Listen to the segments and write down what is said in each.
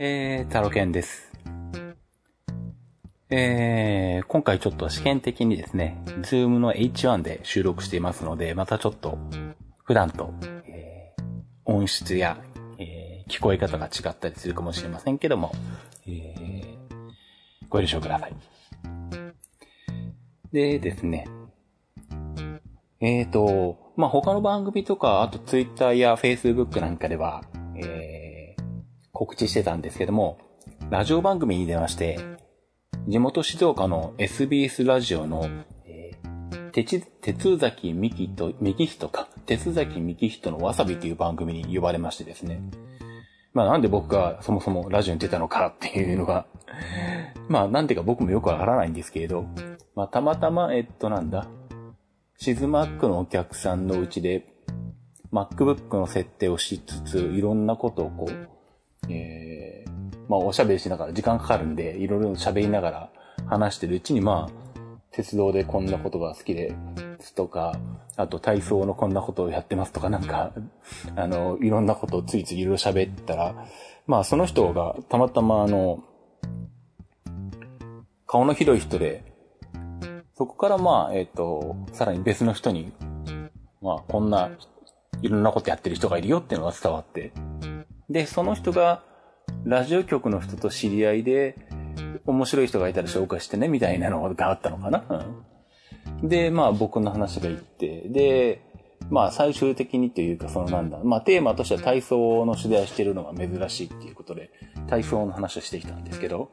えー、タロケンです。えー、今回ちょっと試験的にですね、ズームの H1 で収録していますので、またちょっと普段と、えー音質や、えー聞こえ方が違ったりするかもしれませんけども、えーご了承ください。でですね、えーと、まあ、他の番組とか、あと Twitter や Facebook なんかでは、えー告知してたんですけども、ラジオ番組に出まして、地元静岡の SBS ラジオの、えー、てち、鉄崎みきと、みきひとか、鉄崎みきひとのわさびという番組に呼ばれましてですね。まあなんで僕がそもそもラジオに出たのかっていうのが、まあなんていうか僕もよくわからないんですけれど、まあたまたま、えっとなんだ、シズマックのお客さんのうちで、MacBook の設定をしつつ、いろんなことをこう、えー、まあおしゃべりしながら、時間かかるんで、いろいろ喋りながら話してるうちに、まあ、鉄道でこんなことが好きですとか、あと体操のこんなことをやってますとか、なんか、あの、いろんなことをついついいろいろ喋ったら、まあその人がたまたまあの、顔の広い人で、そこからまあ、えっ、と、さらに別の人に、まあこんないろんなことやってる人がいるよっていうのが伝わって、で、その人が、ラジオ局の人と知り合いで、面白い人がいたら紹介してね、みたいなのがあったのかな。うんで、まあ僕の話がいって、で、まあ最終的にというか、そのなんだ、まあテーマとしては体操の取材をしてるのが珍しいっていうことで、体操の話をしてきたんですけど、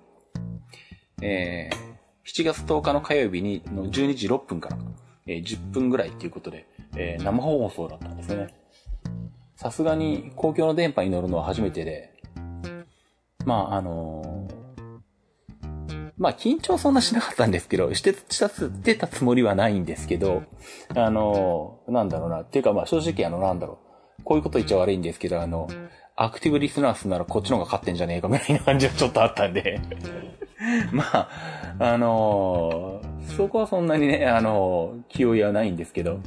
えー、7月10日の火曜日にの12時6分から、えー10分ぐらいっていうことで、えー生放送だったんですね。さすがに公共の電波に乗るのは初めてで、まあ、あのーまあ、緊張そんなしなかったんですけど、して、したつ、出たつもりはないんですけど、あのーなんだろうな、っていうかまあ正直あの、なんだろう、こういうこと言っちゃ悪いんですけど、あの、アクティブリスナースならこっちの方が勝ってんじゃねえかみたいな感じがちょっとあったんで、まあ、あのーそこはそんなにね、あのー気負いはないんですけど、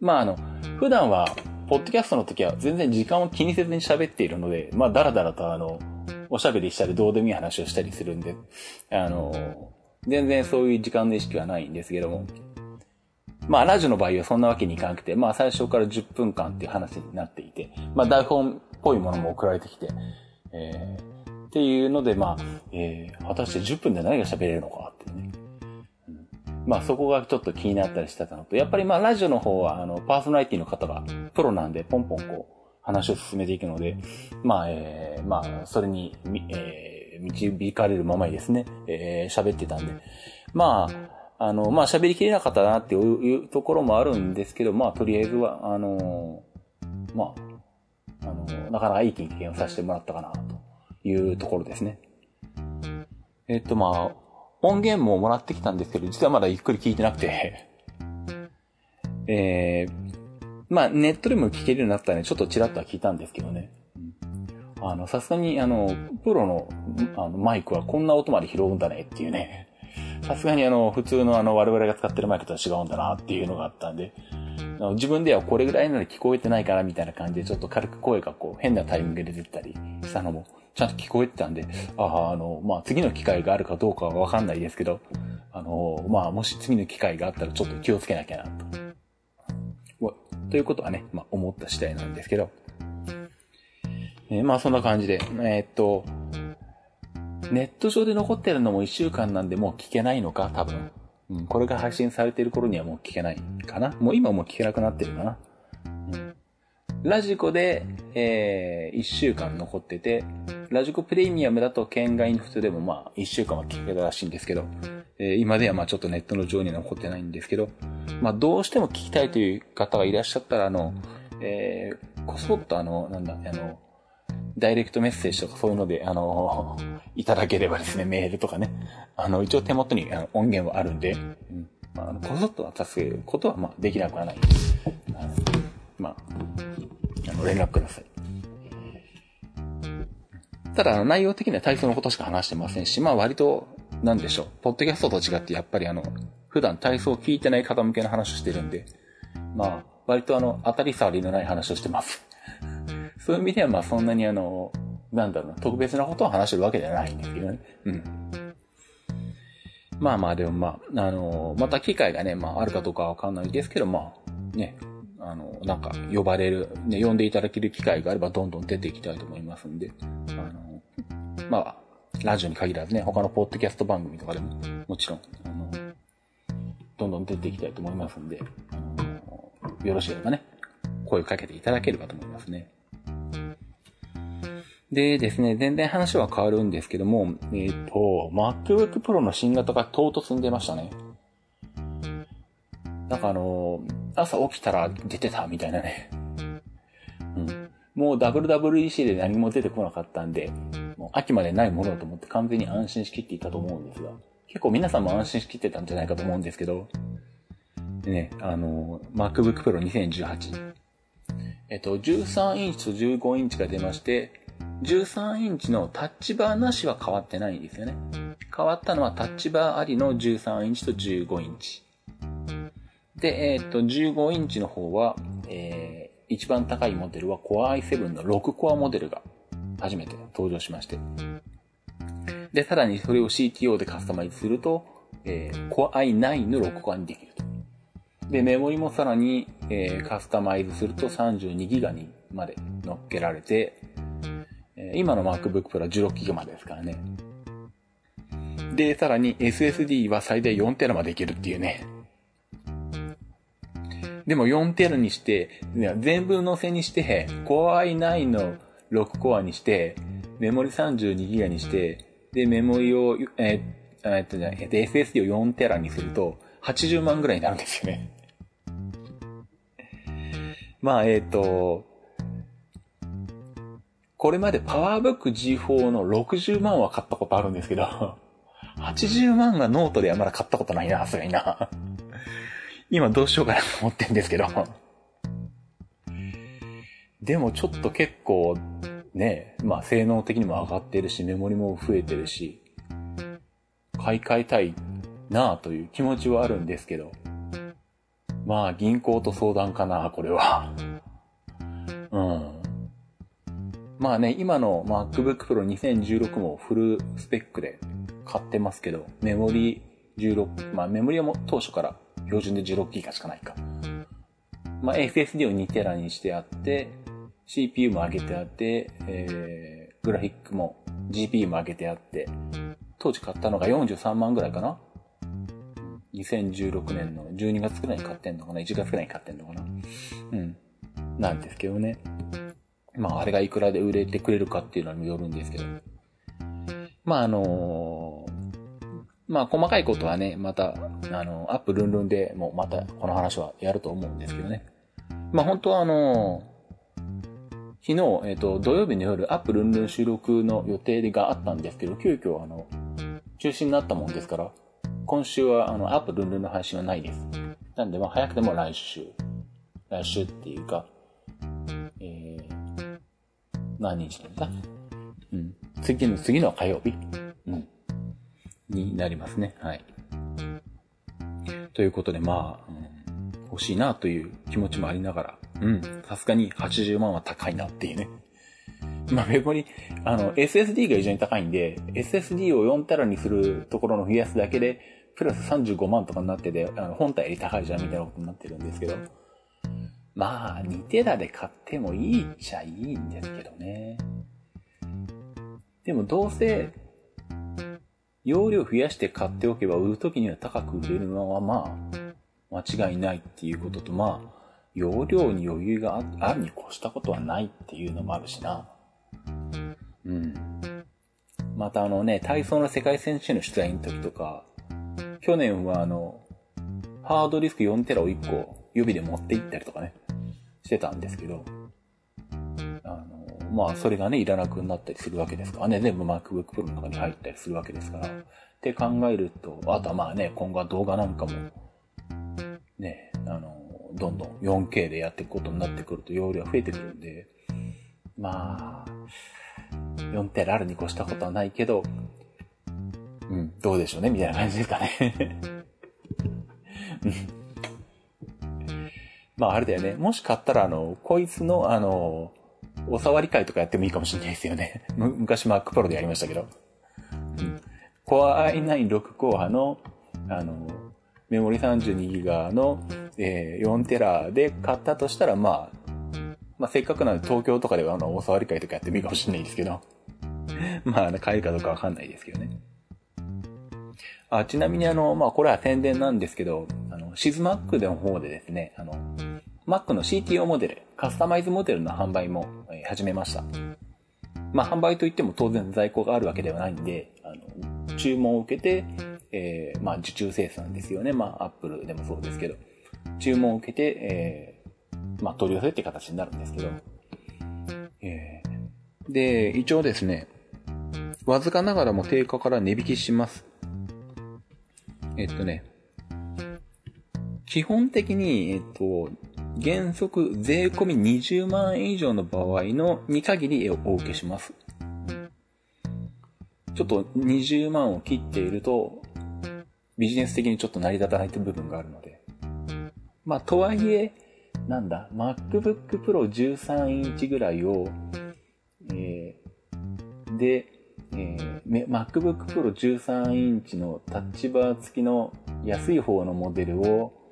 まああの、普段は、ポッドキャストの時は全然時間を気にせずに喋っているので、まあ、だらだらとあの、おしゃべりしたりどうでもいい話をしたりするんで、あの、全然そういう時間の意識はないんですけども、まあ、ラジオの場合はそんなわけにいかなくて、まあ、最初から10分間っていう話になっていて、まあ、台本っぽいものも送られてきて、えー、っていうので、まあ、えー、果たして10分で何が喋れるのかっていうね。まあそこがちょっと気になったりしてたのと、やっぱりまあラジオの方は、あの、パーソナリティの方がプロなんで、ポンポンこう、話を進めていくので、まあ、えー、まあ、それに、みえー、導かれるままにですね、えー、喋ってたんで、まあ、あの、まあ喋りきれなかったなっていうところもあるんですけど、まあとりあえずは、あの、まあ、あの、なかなかいい経験をさせてもらったかな、というところですね。えっと、まあ、音源ももらってきたんですけど、実はまだゆっくり聞いてなくて、えー、まあ、ネットでも聞けるようになったらね、ちょっとチラッとは聞いたんですけどね。あの、さすがに、あの、プロの、あの、マイクはこんな音まで拾うんだねっていうね。さすがにあの、普通のあの、我々が使ってるマイクとは違うんだなっていうのがあったんで、の自分ではこれぐらいなら聞こえてないかなみたいな感じで、ちょっと軽く声がこう、変なタイミングで出てたりしたのも、ちゃんと聞こえてたんで、ああ、あの、まあ、次の機会があるかどうかはわかんないですけど、あの、まあ、もし次の機会があったらちょっと気をつけなきゃなと。ということはね、まあ、思った次第なんですけど、えーまあ、そんな感じで、えーっと、ネット上で残ってるのも1週間なんでもう聞けないのか、多分。うん、これが配信されてる頃にはもう聞けないかな。もう今もう聞けなくなってるかな。うん、ラジコで、えー、1週間残ってて、ラジコプレミアムだと県外の普通でもまあ1週間は聞けたらしいんですけど、えー今ではまあちょっとネットの上には残ってないんですけど、まあどうしても聞きたいという方がいらっしゃったら、あの、えー、こそっとあの、なんだ、あの、ダイレクトメッセージとかそういうので、あの、いただければですね、メールとかね。あの、一応手元にあの音源はあるんで、うん。まあ、あの、こそっと渡すことは、まあ、できなくはない。あのまあ、あの、連絡ください。ただ、あの内容的には体操のことしか話してませんし、まあ、割と、なんでしょう。ポッドキャストと違って、やっぱりあの、普段体操を聞いてない方向けの話をしてるんで、まあ、割とあの、当たり障りのない話をしてます。そういう意味では、まあ、そんなにあの、なんだろうな、特別なことを話してるわけじゃないんですけどね。うん。まあまあ、でもまあ、あの、また機会がね、まああるかどうかわかんないですけど、まあ、ね、あの、なんか、呼ばれる、ね、呼んでいただける機会があれば、どんどん出ていきたいと思いますんで、あの、まあ、ラジオに限らずね、他のポッドキャスト番組とかでも、もちろん、あの、どんどん出ていきたいと思いますんで、あのよろしければね、声をかけていただければと思いますね。でですね、全然話は変わるんですけども、えっ、ー、と、MacBook Pro の新型が唐突に出ましたね。なんかあの、朝起きたら出てたみたいなね。うん。もう WWEC で何も出てこなかったんで、もう秋までないものだと思って完全に安心しきっていたと思うんですが、結構皆さんも安心しきってたんじゃないかと思うんですけど、でね、あの、MacBook Pro 2018。えっと、13インチと15インチが出まして、13インチのタッチバーなしは変わってないんですよね。変わったのはタッチバーありの13インチと15インチ。で、えっ、と、15インチの方は、えー、一番高いモデルは Core i7 の6コアモデルが初めて登場しまして。で、さらにそれを CTO でカスタマイズすると、えー、Core i9 の6コアにできると。で、メモリもさらに、えー、カスタマイズすると 32GB にまで乗っけられて、今の MacBook Pro は 16GB までですからね。で、さらに SSD は最大 4TB までいけるっていうね。でも 4TB にして、全部乗せにして、Core i9 の6コアにして、メモリ 32GB にして、で、メモリを、えー、えっとじゃない、SSD を 4TB にすると、80万ぐらいになるんですよね。まあ、えっ、ー、と、これまでパワーブック G4 の60万は買ったことあるんですけど、80万がノートではまだ買ったことないな、さすがにな。今どうしようかなと思ってんですけど。でもちょっと結構、ね、まあ性能的にも上がってるし、メモリも増えてるし、買い替えたいなあという気持ちはあるんですけど、まあ銀行と相談かな、これは。うん。まあね、今の MacBook Pro 2016もフルスペックで買ってますけど、メモリ16、まあメモリはも当初から標準で 16GB しかないか。まあ SSD を 2TB にしてあって、CPU も上げてあって、えー、グラフィックも GPU も上げてあって、当時買ったのが43万ぐらいかな。2016年の12月くらいに買ってんのかな ?1 月くらいに買ってんのかなうん。なんですけどね。まあ、あれがいくらで売れてくれるかっていうのにもよるんですけど。まあ、あのー、まあ、細かいことはね、また、あの、アップルンルンでもまたこの話はやると思うんですけどね。まあ、本当はあのー、昨日、えっ、ー、と、土曜日の夜、アップルンルン収録の予定があったんですけど、急遽、あの、中止になったもんですから、今週は、あの、アップルンルンの配信はないです。なんで、まあ、早くても来週。来週っていうか、何日だうん。次の次の火曜日うん。になりますね。はい。ということで、まあ、うん、欲しいなという気持ちもありながら、うん。さすがに80万は高いなっていうね。まあ、メモリ、あの、SSD が非常に高いんで、SSD を4テラにするところの増やすだけで、プラス35万とかになってて、あの、本体より高いじゃんみたいなことになってるんですけど、まあ、2テラで買ってもいいっちゃいいんですけどね。でもどうせ、容量増やして買っておけば売るときには高く売れるのはまあ、間違いないっていうことと、まあ、容量に余裕があるに越したことはないっていうのもあるしな。うん。またあのね、体操の世界選手の出題の時とか、去年はあの、ハードディスク4テラを1個指で持って行ったりとかね。してたんですけど、あの、まあ、それがね、いらなくなったりするわけですからね、全部 MacBook Pro の中に入ったりするわけですから、って考えると、あとはまあね、今後は動画なんかも、ね、あの、どんどん 4K でやっていくことになってくると容量増えてくるんで、まあ、4テラあるに越したことはないけど、うん、どうでしょうね、みたいな感じですかね。まああれだよね。もし買ったら、あの、こいつの、あの、お触り会とかやってもいいかもしれないですよね。昔 Mac Pro でやりましたけど。うん、Core i9 6コアの、あの、メモリ 32GB の、えー、4テラで買ったとしたら、まあ、まあ、せっかくなんで東京とかではあの、お触り会とかやってもいいかもしれないですけど。まあ、買えるかどうかわかんないですけどね。あ、ちなみにあの、まあ、これは宣伝なんですけど、あの、シズマックの方でですね、あの、Mac の CTO モデル、カスタマイズモデルの販売も、始めました。まあ、販売といっても当然在庫があるわけではないんで、あの、注文を受けて、えー、まあ、受注生産ですよね。まあ、Apple でもそうですけど、注文を受けて、えー、まあ、取り寄せって形になるんですけど、えー、で、一応ですね、わずかながらも定価から値引きします。えっとね、基本的に、えっと、原則税込み20万円以上の場合のに限りお受けします。ちょっと20万を切っていると、ビジネス的にちょっと成り立たないという部分があるので。まあ、とはいえ、なんだ、MacBook Pro 13インチぐらいを、えー、で、えー、MacBook Pro 13インチのタッチバー付きの安い方のモデルを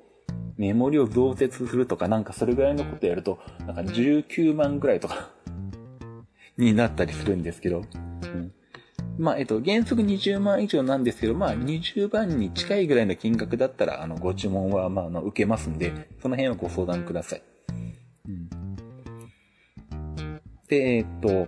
メモリを増設するとかなんかそれぐらいのことやると、なんか19万ぐらいとか になったりするんですけど、うん、まあ、えっと、原則20万以上なんですけど、まあ、20万に近いぐらいの金額だったら、あの、ご注文は、まあ、あの、受けますんで、その辺はご相談ください。うん。で、えっと、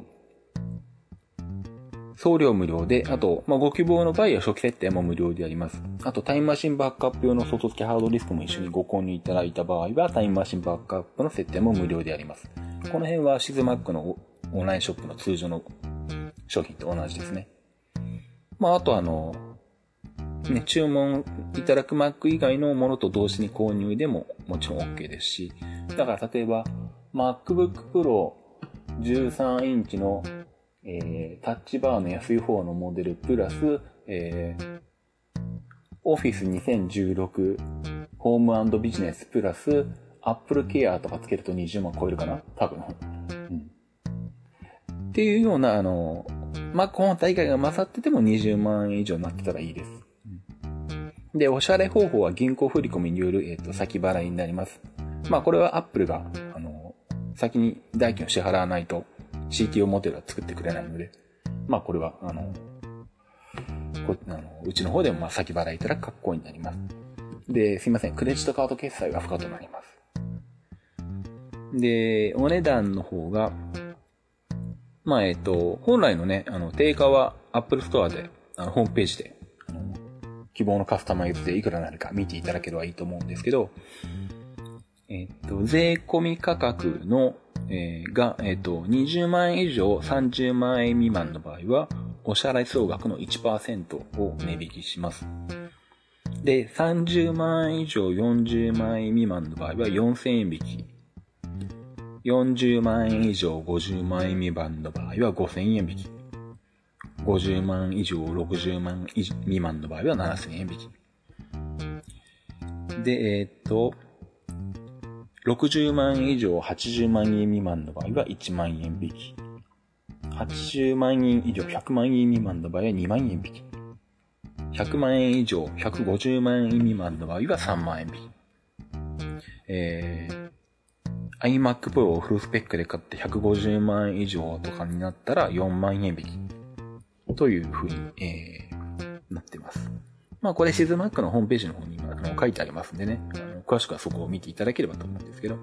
送料無料で、あと、まあ、ご希望の場合は初期設定も無料であります。あと、タイムマシンバックアップ用の外付けハードディスクも一緒にご購入いただいた場合は、タイムマシンバックアップの設定も無料であります。この辺はシズマックのオンラインショップの通常の商品と同じですね。まあ、あとあの、ね、注文いただく Mac 以外のものと同時に購入でももちろん OK ですし、だから例えば MacBook Pro 13インチの、えー、タッチバーの安い方のモデルプラス、えー、Office 2016ホームビジネスプラス Apple Care とかつけると20万超えるかな多分。うん。っていうような、あの、まあ、本体以外が勝ってても20万円以上になってたらいいです。で、お支払い方法は銀行振込による、えっ、ー、と、先払いになります。まあ、これは Apple が、あの、先に代金を支払わないと CTO モデルは作ってくれないので、まあ、これは、あの、こあのうちの方でもまあ先払いいただく格好になります。で、すいません、クレジットカード決済が不可となります。で、お値段の方が、まあ、えっ、と、本来のね、あの、定価は Apple Store で、あの、ホームページで、あの、希望のカスタマイズでいくらなるか見ていただければいいと思うんですけど、えっ、と、税込み価格の、えー、が、えっ、と、20万円以上30万円未満の場合は、お支払い総額の1%を値引きします。で、30万円以上40万円未満の場合は4000円引き。40万円以上50万円未満の場合は5000円引き。50万以上60万未満の場合は7000円引き。で、えー、っと、60万円以上80万円未満の場合は1万円引き。80万円以上100万円未満の場合は2万円引き。100万円以上150万円未満の場合は3万円引き。えー iMac Pro をフルスペックで買って150万円以上とかになったら4万円引き。という風に、えー、なってます。まあこれシズマックのホームページの方に今書いてありますんでね、あの詳しくはそこを見ていただければと思うんですけど。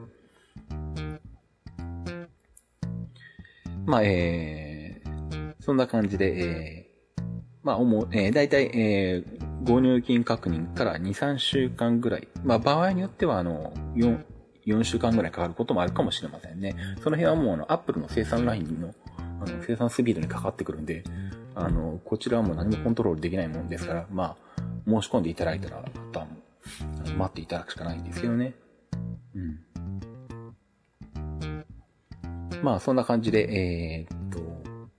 まあ、えー、そんな感じで、えー、まあ、思う、えー、だいたい、えー、ご入金確認から2、3週間ぐらい。まあ、場合によっては、あの、4、4週間ぐらいかかることもあるかもしれませんね。その辺はもうあの、アップルの生産ラインの、あの、生産スピードにかかってくるんで、あの、こちらはもう何もコントロールできないもんですから、まあ、申し込んでいただいたら、あとはもう、待っていただくしかないんですけどね。うん。まあ、そんな感じで、えー、っと、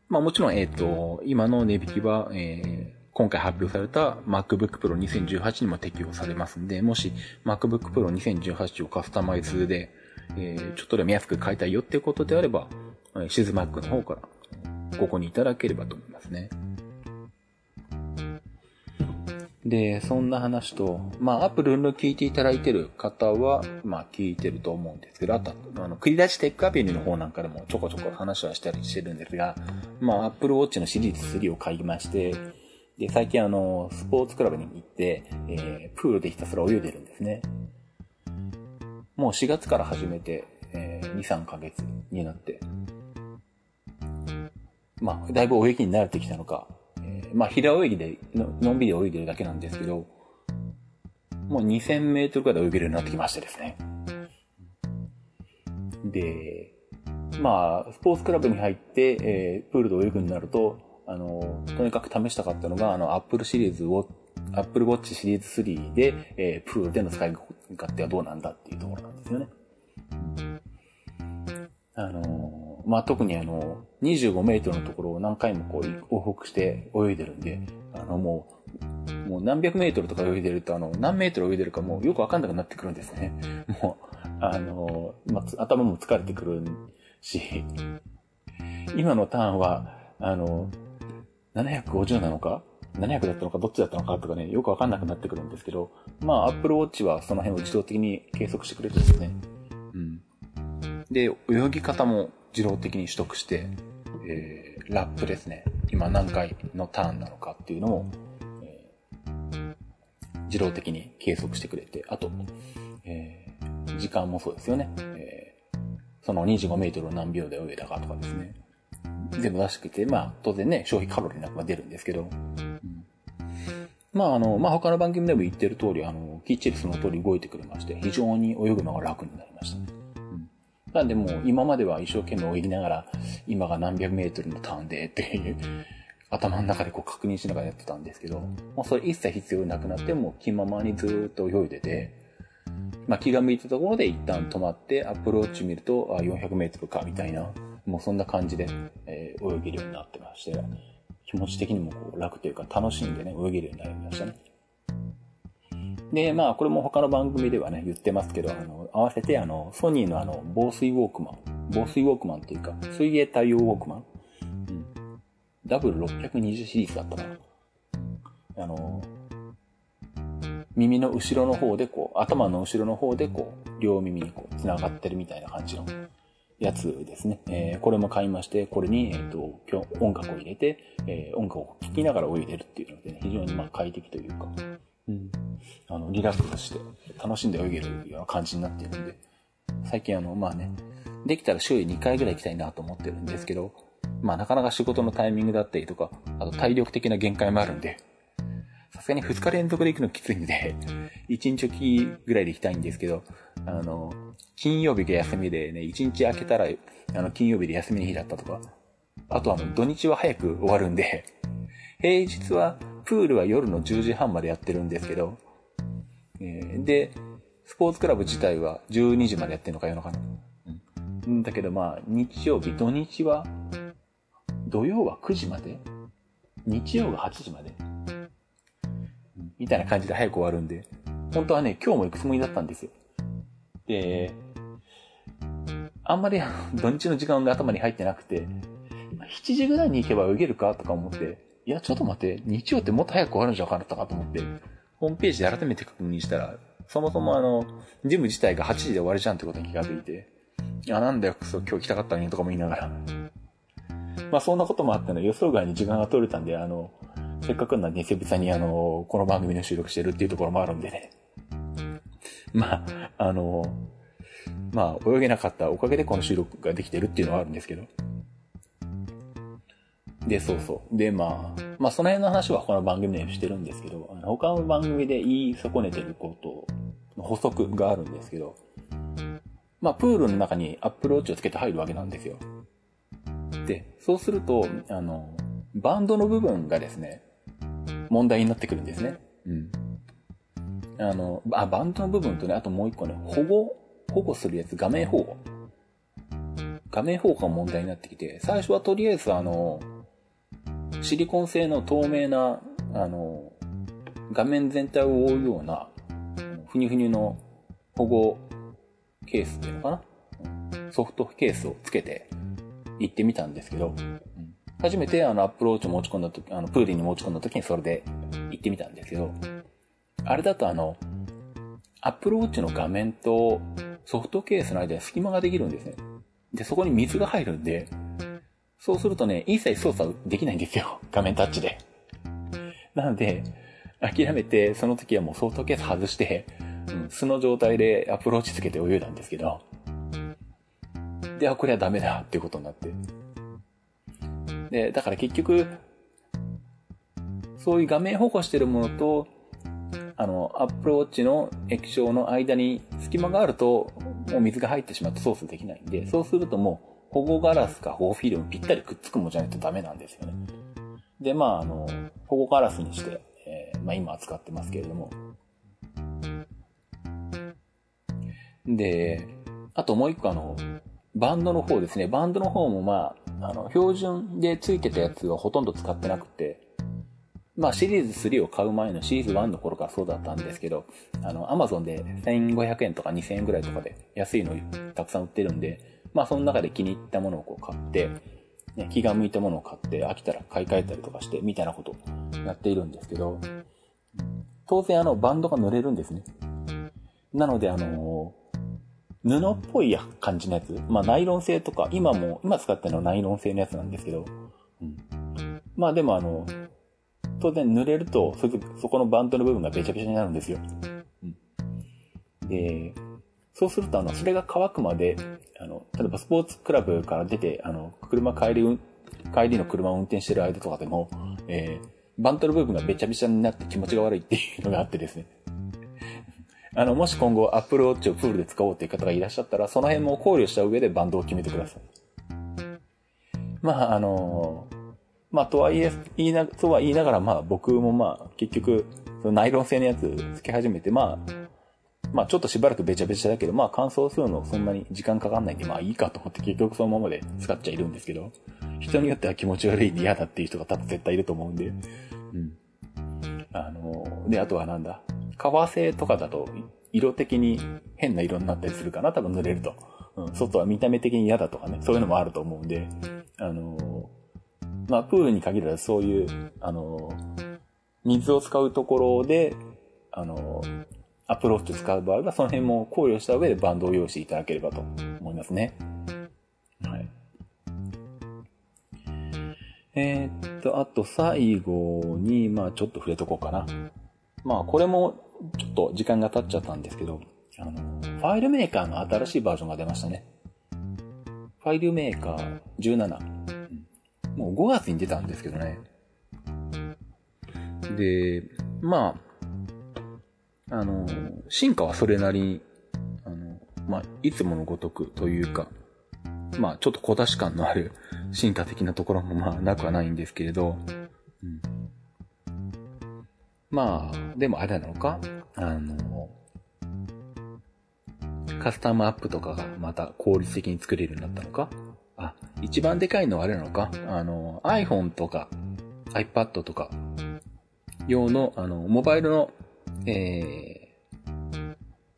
まあもちろん、えー、っと、今の値引きは、えー、今回発表された MacBook Pro 2018にも適用されますんで、もし MacBook Pro 2018をカスタマイズで、えー、ちょっとでも安く買いたいよっていうことであれば、シズマックの方からご購入いただければと思いますね。で、そんな話と、まあ、アップルの聞いていただいてる方は、まあ、聞いてると思うんですけど、あと、あの、繰り出しテックアベニューの方なんかでもちょこちょこ話はしたりしてるんですが、まあ、アップルウォッチのシリーズ3を買いまして、で、最近あの、スポーツクラブに行って、えー、プールでひたすら泳いでるんですね。もう4月から始めて、えー、2、3ヶ月になって、まあ、だいぶ泳ぎに慣れてきたのか、えー、まあ、平泳ぎでの、のんびり泳いでるだけなんですけど、もう2000メートルくらい泳げるようになってきましてですね。で、まあ、スポーツクラブに入って、えー、プールで泳ぐになると、あの、とにかく試したかったのが、あの、アップルシリーズを、アップルウォッチシリーズ3で、えー、プールでの使い勝手はどうなんだっていうところなんですよね。あの、まあ、特にあの、25メートルのところを何回もこう、往復して泳いでるんで、あの、もう、もう何百メートルとか泳いでると、あの、何メートル泳いでるかもうよくわかんなくなってくるんですね。もう、あの、まあ、頭も疲れてくるし、今のターンは、あの、750なのか700だったのかどっちだったのかとかね、よくわかんなくなってくるんですけど、まあ、Apple Watch はその辺を自動的に計測してくれてですね。うん。で、泳ぎ方も自動的に取得して、えー、ラップですね。今何回のターンなのかっていうのも、えー、自動的に計測してくれて、あと、えー、時間もそうですよね。えー、その25メートルを何秒で泳いだかとかですね。全部出してくれて、まあ、当然ね、消費カロリーなんかが出るんですけど、まあ、あの、まあ、他の番組でも言ってる通り、あの、きっちりその通り動いてくれまして、非常に泳ぐのが楽になりました。うん。なんでもう、今までは一生懸命泳ぎながら、今が何百メートルのターンでっていう、頭の中でこう確認しながらやってたんですけど、もうそれ一切必要なくなって、もう気ままにずっと泳いでて、まあ、気が向いたところで一旦止まって、アップローチ見ると、あ、400メートルか、みたいな、もうそんな感じで、えー、泳げるようになってまして、気持ち的にもこう楽というか楽しんでね、泳げるようになりましたね。で、まあ、これも他の番組ではね、言ってますけど、あの、合わせて、あの、ソニーのあの、防水ウォークマン、防水ウォークマンっていうか、水泳対応ウォークマン、うん。W620 シリーズだったかな。あの、耳の後ろの方でこう、頭の後ろの方でこう、両耳にこう、繋がってるみたいな感じのやつですね。えー、これも買いまして、これに、えっ、ー、と、音楽を入れて、えー、音楽を聴きながら泳いでるっていうので、ね、非常にまあ快適というか、うん、あの、リラックスして楽しんで泳げるような感じになってるんで、最近あの、まあね、できたら週に2回ぐらい行きたいなと思ってるんですけど、まあなかなか仕事のタイミングだったりとか、あと体力的な限界もあるんで、さすがに2日連続で行くのきついんで、1日おきぐらいで行きたいんですけど、あの、金曜日が休みでね、1日空けたら、あの、金曜日で休みの日だったとか、あとあの、土日は早く終わるんで、平日は、プールは夜の10時半までやってるんですけど、えー、で、スポーツクラブ自体は12時までやってるのか夜中の。うん。だけどまあ、日曜日、土日は、土曜は9時まで？日曜が8時まで？みたいな感じで早く終わるんで、本当はね、今日も行くつもりだったんですよ。で、あんまり 土日の時間が頭に入ってなくて、7時ぐらいに行けば泳げるかとか思って、いや、ちょっと待って、日曜ってもっと早く終わるんじゃなかったかと思って、ホームページで改めて確認したら、そもそもあの、ジム自体が8時で終わりじゃんってことに気がついて、いや、なんだよ、そう、今日来たかったのにとかも言いながら。まあそんなこともあったの予想外に時間が取れたんで、あの、せっかくなんで久々にあの、この番組の収録してるっていうところもあるんでね。まあ、あの、まあ、泳げなかったおかげでこの収録ができてるっていうのはあるんですけど。で、そうそう。で、まあ、まあ、その辺の話は他の番組でしてるんですけど、他の番組で言い損ねてること補足があるんですけど、まあ、プールの中にアップローチをつけて入るわけなんですよ。で、そうすると、あの、バンドの部分がですね、問題になってくるんですね。うん。あの、あ、バンドの部分とね、あともう一個ね、保護、保護するやつ、画面保護。画面保護が問題になってきて、最初はとりあえずあの、シリコン製の透明な、あの、画面全体を覆うような、ふにふにの保護ケースっていうのかな？ソフトケースをつけて、行ってみたんですけど、初めてあのアップローチを持ち込んだ時、あのプールに持ち込んだ時にそれで行ってみたんですけど、あれだとあの、アップローチの画面とソフトケースの間に隙間ができるんですね。で、そこに水が入るんで、そうするとね、一切操作できないんですよ。画面タッチで。なので、諦めて、その時はもうソフトケース外して、うん、素の状態でアプローチつけて泳いだんですけど、で、あ、これはダメだっていうことになって。で、だから結局、そういう画面保護してるものと、あの、アプローチの液晶の間に隙間があると、もう水が入ってしまって操作できないんで、そうするともう保護ガラスか保護フィルムぴったりくっつくものじゃないとダメなんですよね。で、まあ、あの、保護ガラスにして、えー、まあ今扱ってますけれども。で、あともう一個あの、バンドの方ですね。バンドの方もまあ、あの、標準で付いてたやつはほとんど使ってなくて、まあシリーズ3を買う前のシリーズ1の頃からそうだったんですけど、あの、アマゾンで1500円とか2000円ぐらいとかで安いのたくさん売ってるんで、まあその中で気に入ったものをこう買って、ね、気が向いたものを買って飽きたら買い替えたりとかして、みたいなことをやっているんですけど、当然あの、バンドが塗れるんですね。なのであの布っぽい感じのやつ。まあ、ナイロン製とか、今も、今使ってるのはナイロン製のやつなんですけど、うん。まあでもあの、当然濡れると、そ、このバンドの部分がべちゃべちゃになるんですよ。うん。で、そうするとあの、それが乾くまで、例えばスポーツクラブから出て、あの、車帰り、帰りの車を運転してる間とかでも、えー、バントの部分がべちゃべちゃになって気持ちが悪いっていうのがあってですね。あの、もし今後 Apple Watch をプールで使おうっていう方がいらっしゃったら、その辺も考慮した上でバンドを決めてください。まあ、あの、まあ、とはいえ、言いな、とは言いながら、まあ、僕もまあ、結局、そのナイロン製のやつ付け始めて、まあ、まあ、ちょっとしばらくべちゃべちゃだけど、まあ、乾燥するのそんなに時間かかんないんで、まあ、いいかと思って結局そのままで使っちゃいるんですけど、人によっては気持ち悪いんで嫌だっていう人が多分絶対いると思うんで、うん。あの、で、あとはなんだ、革製とかだと、色的に変な色になったりするかな、多分塗れると。うん、外は見た目的に嫌だとかね、そういうのもあると思うんで、あのー、まあ、プールに限らずそういう、あのー、水を使うところで、あのー、アプローチ使う場合は、その辺も考慮した上でバンドを用意していただければと思いますね。はい。えー、っと、あと最後に、まあちょっと触れとこうかな。まあこれもちょっと時間が経っちゃったんですけど、あの、ファイルメーカーの新しいバージョンが出ましたね。ファイルメーカー17。もう5月に出たんですけどね。で、まあ、あの、進化はそれなりに、あの、まあ、いつものごとくというか、まあ、ちょっと小出し感のある進化的なところもまあ、なくはないんですけれど、うん、まあ、でもあれなのかあの、カスタムアップとかがまた効率的に作れるようになったのかあ、一番でかいのはあれなのかあの、iPhone とか iPad とか用の、あの、モバイルの、えー、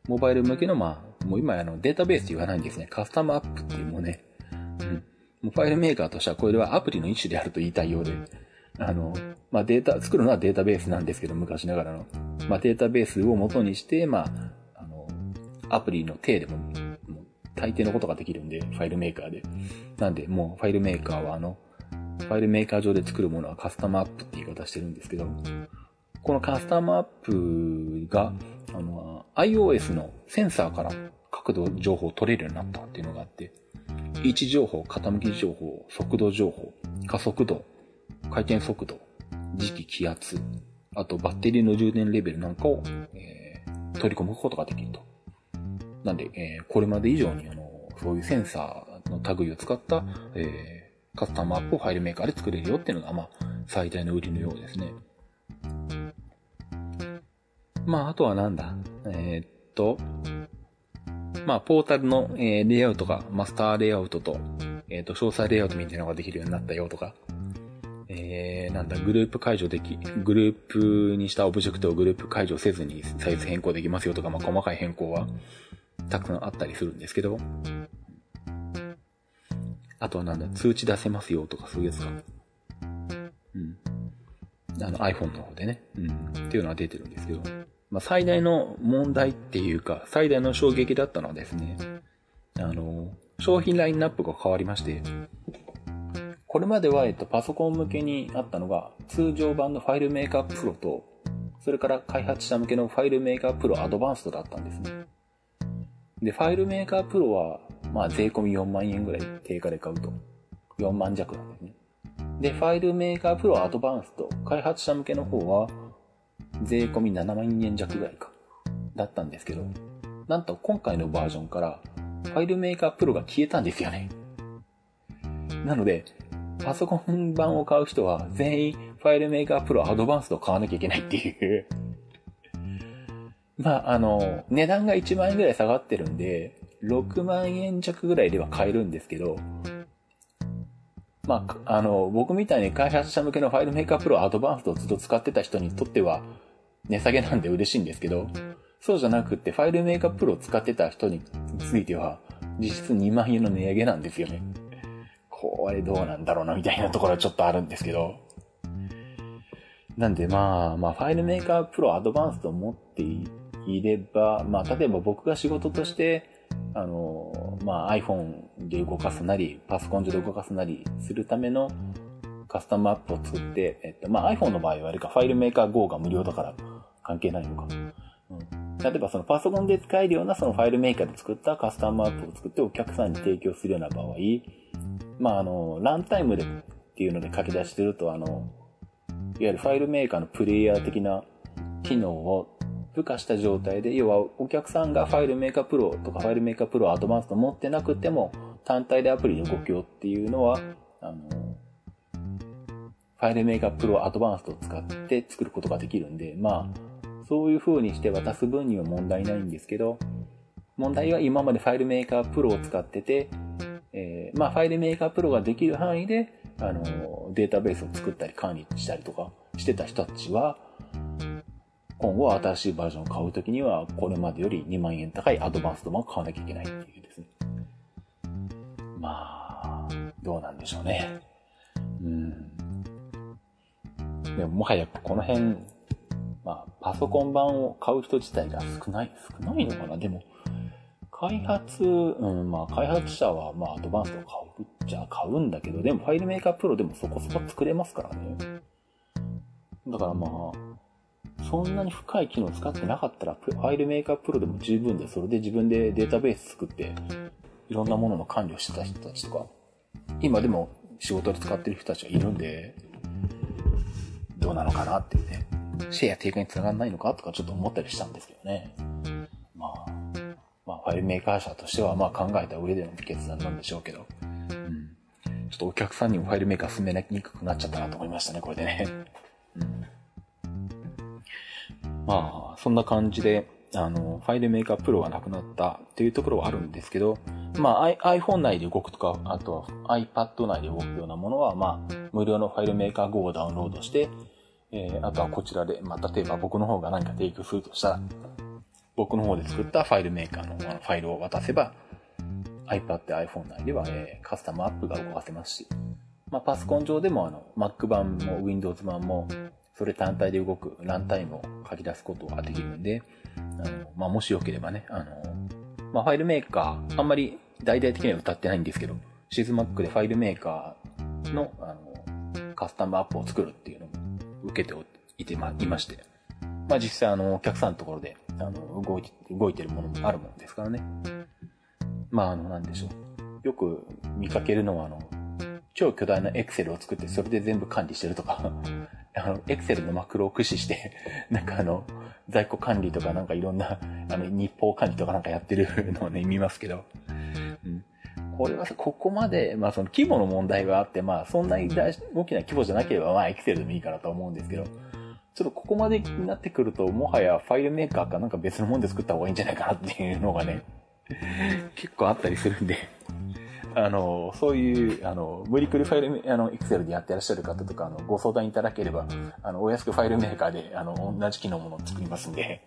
モバイル向けの、まあ、もう今あのデータベースって言わないんですね。カスタムアップっていうもうね、うん。もうファイルメーカーとしてはこれはアプリの一種であると言いたいようで、あの、まあ、データ、作るのはデータベースなんですけど、昔ながらの。まあ、データベースを元にして、まあ、あの、アプリの手でも、も大抵のことができるんで、ファイルメーカーで。なんで、もうファイルメーカーはあの、ファイルメーカー上で作るものはカスタムアップって言い方してるんですけど、このカスタムアップが、あの、iOS のセンサーから角度情報を取れるようになったっていうのがあって、位置情報、傾き情報、速度情報、加速度、回転速度、磁気気圧、あとバッテリーの充電レベルなんかを、えー、取り込むことができると。なんで、えー、これまで以上にあの、そういうセンサーの類を使った、えー、カスタムアップをファイルメーカーで作れるよっていうのが、まあ、最大の売りのようですね。まあ、あとはなんだ？えー、っと、まあ、ポータルの、えー、レイアウトがマスターレイアウトと、えっ、と、詳細レイアウトみたいなのができるようになったよとか、えー、なんだ、グループ解除でき、グループにしたオブジェクトをグループ解除せずにサイズ変更できますよとか、まあ、細かい変更はたくさんあったりするんですけど、あとはなんだ、通知出せますよとかそういうやつか。うん。あの iPhone の方でね。うん。っていうのは出てるんですけど。まあ、最大の問題っていうか、最大の衝撃だったのはですね、あの、商品ラインナップが変わりまして、これまでは、えっと、パソコン向けにあったのが、通常版のファイルメーカープロと、それから開発者向けのファイルメーカープロアドバンストだったんですね。で、ファイルメーカープロは、まあ、税込み4万円ぐらい定価で買うと。4万弱なんですね。で、ファイルメーカープロアドバンスト、開発者向けの方は、税込み7万円弱ぐらいか。だったんですけど、なんと今回のバージョンから、ファイルメーカープロが消えたんですよね。なので、パソコン版を買う人は全員ファイルメーカープロアドバンストを買わなきゃいけないっていう まあ、あの、値段が1万円ぐらい下がってるんで、6万円弱ぐらいでは買えるんですけど、まあ、あの、僕みたいに開発者向けの FileMaker Pro Advanced をずっと使ってた人にとっては、値下げなんで嬉しいんですけど、そうじゃなくって FileMaker Pro を使ってた人については、実質2万円の値上げなんですよね。これどうなんだろうなみたいなところはちょっとあるんですけど。なんでまあ、まあ、ファイルメーカープロアドバンスと思っていれば、まあ、例えば僕が仕事として、あの、まあ、iPhone で動かすなり、パソコン上で動かすなりするためのカスタムアップを作って、えっと、まあ、iPhone の場合はあれか、ファイルメーカー Go が無料だから関係ないのか。うん、例えばそのパソコンで使えるようなそのファイルメーカーで作ったカスタムアップを作ってお客さんに提供するような場合、まあ、あの、ランタイムでっていうので書き出してると、あの、いわゆる FileMaker のプレイヤー的な機能を付加した状態で、要はお客さんが FileMaker Pro とか FileMaker Pro Advanced 持ってなくても、単体でアプリで動くよっていうのは、あの、 FileMaker Pro Advanced を使って作ることができるんで、まあ、そういう風にして渡す分には問題ないんですけど、問題は今まで FileMaker Pro を使ってて、えー、まあ、 FileMaker Pro ができる範囲で、あの、データベースを作ったり管理したりとかしてた人たちは、今後新しいバージョンを買うときには、これまでより2万円高い Advanced を買わなきゃいけないっていうですね。まあ、どうなんでしょうね。うん。でも、もはやこの辺、まあ、パソコン版を買う人自体が少ない、少ないのかな？でも、開発、うん、まあ開発者はまあ Advanced を買うっちゃ買うんだけど、でも FileMaker Pro でもそこそこ作れますからね。だからまあ、そんなに深い機能使ってなかったら、 FileMaker Pro でも十分で、それで自分でデータベース作って、いろんなものの管理をしてた人たちとか、今でも仕事で使ってる人たちがいるんで、どうなのかなっていうね。シェア低下につながんないのかとかちょっと思ったりしたんですけどね。まあ、まあ FileMaker 社としてはまあ考えた上での決断なんでしょうけど、うん。ちょっとお客さんにも FileMaker 勧めにくくなっちゃったなと思いましたね、これでね。うん、まあ、そんな感じで、あの、 FileMaker Pro がなくなったっていうところはあるんですけど、まあ、iPhone 内で動くとか、あとは iPad 内で動くようなものは、まあ、無料のファイルメーカー Go をダウンロードして、えー、あとはこちらで、まあ、例えば僕の方が何か提供するとしたら、僕の方で作ったファイルメーカーのファイルを渡せば、iPad、iPhone 内では、えー、カスタムアップが動かせますし、まあ、パソコン上でもあの Mac 版も Windows 版もそれ単体で動くランタイムを書き出すことができるんで、あのまあ、もしよければね、あのまあ、ファイルメーカー、あんまり大々的には歌ってないんですけど、シズマックでファイルメーカーのあのカスタムアップを作るっていうのも受けていてまいまして、まあ実際あのお客さんのところであの、動いて、動いてるものもあるものですからね。まあ、あの、なんでしょう。よく見かけるのは、あの、超巨大なエクセルを作って、それで全部管理してるとか、あの、エクセルのマクロを駆使して、なんかあの、在庫管理とかなんかいろんな、あの、日報管理とかなんかやってるのをね、見ますけど、これはここまで、まあその規模の問題があって、まあそんなに大大きな規模じゃなければ、まあエクセルでもいいかなと思うんですけど、ちょっとここまでになってくると、もはやファイルメーカーかなんか別のもんで作った方がいいんじゃないかなっていうのがね、結構あったりするんで、あの、そういう、あの、無理くりファイル、あの、エクセルでやってらっしゃる方とか、あの、ご相談いただければ、あの、お安くファイルメーカーで、あの、同じ機能ものを作りますんで、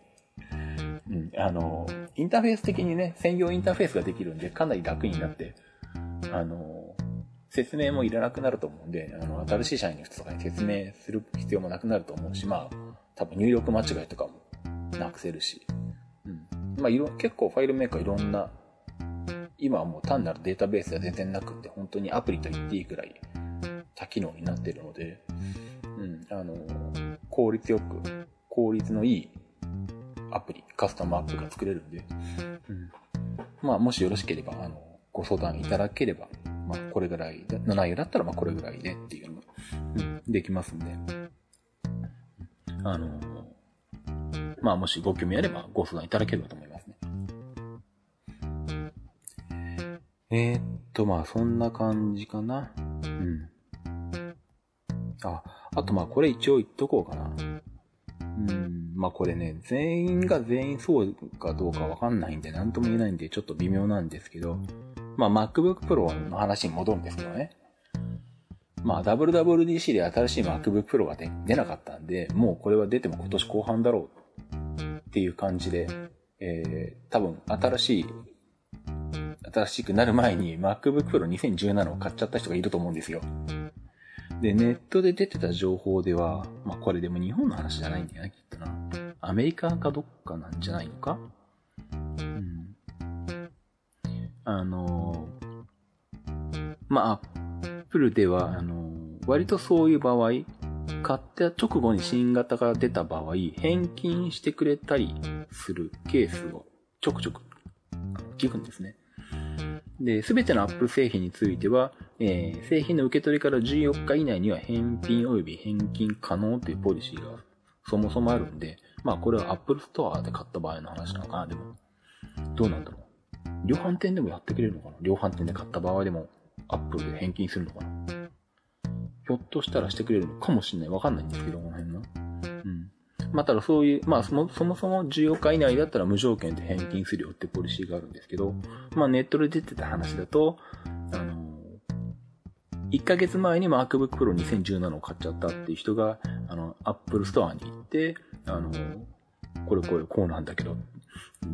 うん、あの、インターフェース的にね、専用インターフェースができるんで、かなり楽になって、あの、説明もいらなくなると思うんで、あの、新しい社員の人とかに説明する必要もなくなると思うし、まあ、多分入力間違いとかもなくせるし、うん。まあ、いろ、結構ファイルメーカーいろんな、今はもう単なるデータベースが全然なくって、本当にアプリと言っていいくらい多機能になってるので、うん、あの、効率よく、効率のいいアプリ、カスタムアップが作れるんで、うん。まあ、もしよろしければ、あの、ご相談いただければ、まあ、これぐらいの内容だったら、まあ、これぐらいでっていうのも、うん、できますんで、あの、まあ、もしご興味あればご相談いただければと思いますね。えー、っと、まあ、そんな感じかな。うん。あ、あとまあ、これ一応言っとこうかな。まあこれね、全員が全員そうかどうかわかんないんで、なんとも言えないんで、ちょっと微妙なんですけど、まあ MacBook Pro の話に戻るんですけどね。まあ WWDC で新しい MacBook Pro が出なかったんで、もうこれは出ても今年後半だろうっていう感じで、えー、多分新しい、新しくなる前に MacBook Pro 2017を買っちゃった人がいると思うんですよ。で、ネットで出てた情報では、まあこれでも日本の話じゃないんだよね、きっな。アメリカかどっかなんじゃないのか？うん。あの、まあ、アップルでは、あの、割とそういう場合、買った直後に新型が出た場合、返金してくれたりするケースをちょくちょく聞くんですね。で、すべての Apple 製品については、えー、製品の受け取りから14日以内には返品及び返金可能というポリシーがそもそもあるんで、まあこれは Apple Store で買った場合の話なのかな、でも。どうなんだろう。量販店でもやってくれるのかな？量販店で買った場合でも Apple で返金するのかな？ひょっとしたらしてくれるのかもしれない。わかんないんですけど、この辺の。うん。まあ、ただそういう、まあそも、そもそも14日以内だったら無条件で返金するよってポリシーがあるんですけど、まあネットで出てた話だと、あの、1ヶ月前に MacBook Pro 2017を買っちゃったっていう人が、あの、Apple Store に行って、あの、これこれこうなんだけど、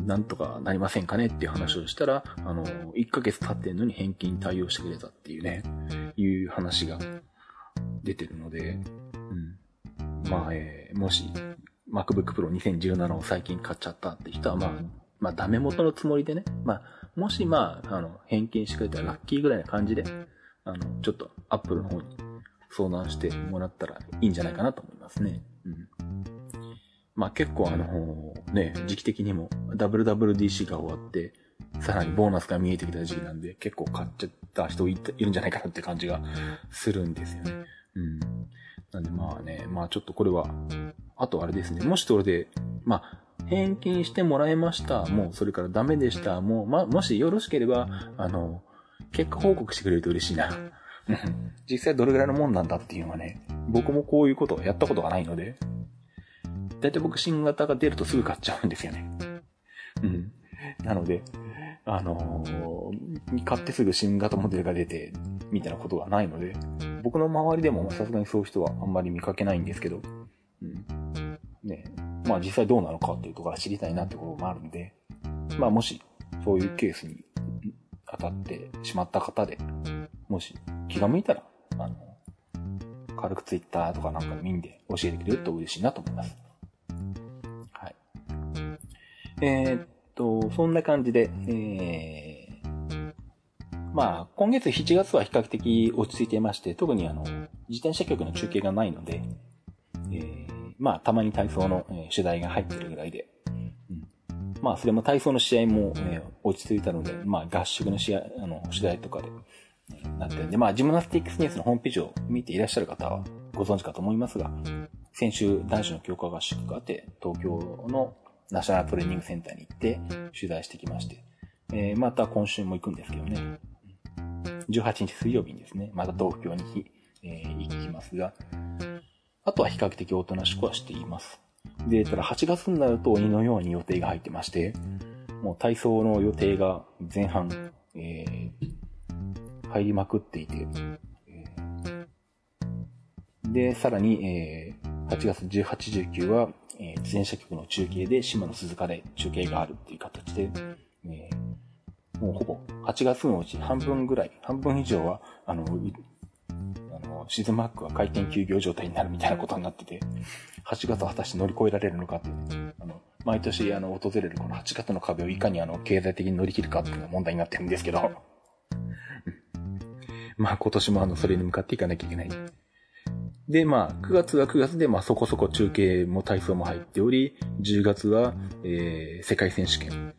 なんとかなりませんかねっていう話をしたら、あの、1ヶ月経ってんのに返金対応してくれたっていうね、いう話が出てるので、うん。まあ、えー、もし、MacBook Pro 2017を最近買っちゃったって人は、まあ、まあ、ダメ元のつもりでね、まあ、もしまあ、あの、返金してくれたらラッキーぐらいな感じで、あの、ちょっと Apple の方に相談してもらったらいいんじゃないかなと思いますね。うん。まあ結構あの、ね、時期的にも WWDC が終わって、さらにボーナスが見えてきた時期なんで、結構買っちゃった人いるんじゃないかなって感じがするんですよね。うん。なんでまあね、まあちょっとこれは、あとあれですね、もしそれで、まあ、返金してもらえました。もうそれからダメでした。もう、ま、もしよろしければ、あの、結果報告してくれると嬉しいな。実際どれぐらいのもんなんだっていうのはね、僕もこういうことをやったことがないので、だいたい僕新型が出るとすぐ買っちゃうんですよね。うん。なので、あのー、買ってすぐ新型モデルが出て、みたいなことがないので、僕の周りでもさすがにそういう人はあんまり見かけないんですけど、うん。ねまあ実際どうなのかっていうところは知りたいなってこともあるんで、まあもし、そういうケースに当たってしまった方で、もし気が向いたら、あの、軽くツイッターとかなんか見んで教えてくれると嬉しいなと思います。はい。えー、っと、そんな感じで、えー、まあ、今月7月は比較的落ち着いていまして、特にあの、自転車局の中継がないので、えー、まあ、たまに体操の、取材が入ってるぐらいで、まあ、それも体操の試合も、えー、落ち着いたので、まあ、合宿の試合、あの、取材とかで、なってるんで、まあ、ジムナスティックスニュースのホームページを見ていらっしゃる方はご存知かと思いますが、先週男子の強化合宿があって、東京のナショナルトレーニングセンターに行って取材してきまして、えー、また今週も行くんですけどね、18日水曜日にですね、また東京に、えー、行きますが、あとは比較的おとなしくはしています。で、ただ8月になると鬼のように予定が入ってまして、もう体操の予定が前半、えー、入りまくっていて、で、さらに、えー、8月18、19は、えー、自転車局の中継で島の鈴鹿で中継があるっていう形で、えー、もうほぼ8月のうち半分ぐらい、半分以上は、あの、のシズマックは回転休業状態になるみたいなことになってて、8月は果たして乗り越えられるのかっていう、あの、毎年あの、訪れるこの8月の壁をいかにあの、経済的に乗り切るかっていうのが問題になってるんですけど、まあ今年もあの、それに向かっていかなきゃいけない。で、まあ、9月は9月で、まあそこそこ中継も体操も入っており、10月は、えー、世界選手権。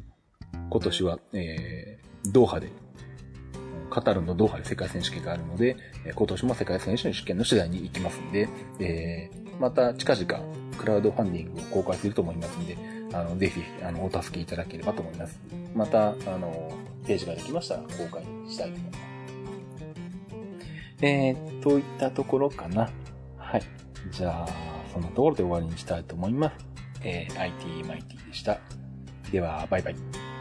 今年は、えー、ドーハで、カタールのドーハで世界選手権があるので、今年も世界選手権の取材に行きますんで、えー、また近々クラウドファンディングを公開すると思いますんで、あの、ぜひ、あの、お助けいただければと思います。また、あの、ページができましたら公開したいと思います。えー、といったところかな。はい。じゃあ、そんなところで終わりにしたいと思います。えー、IT マイティでした。では、バイバイ。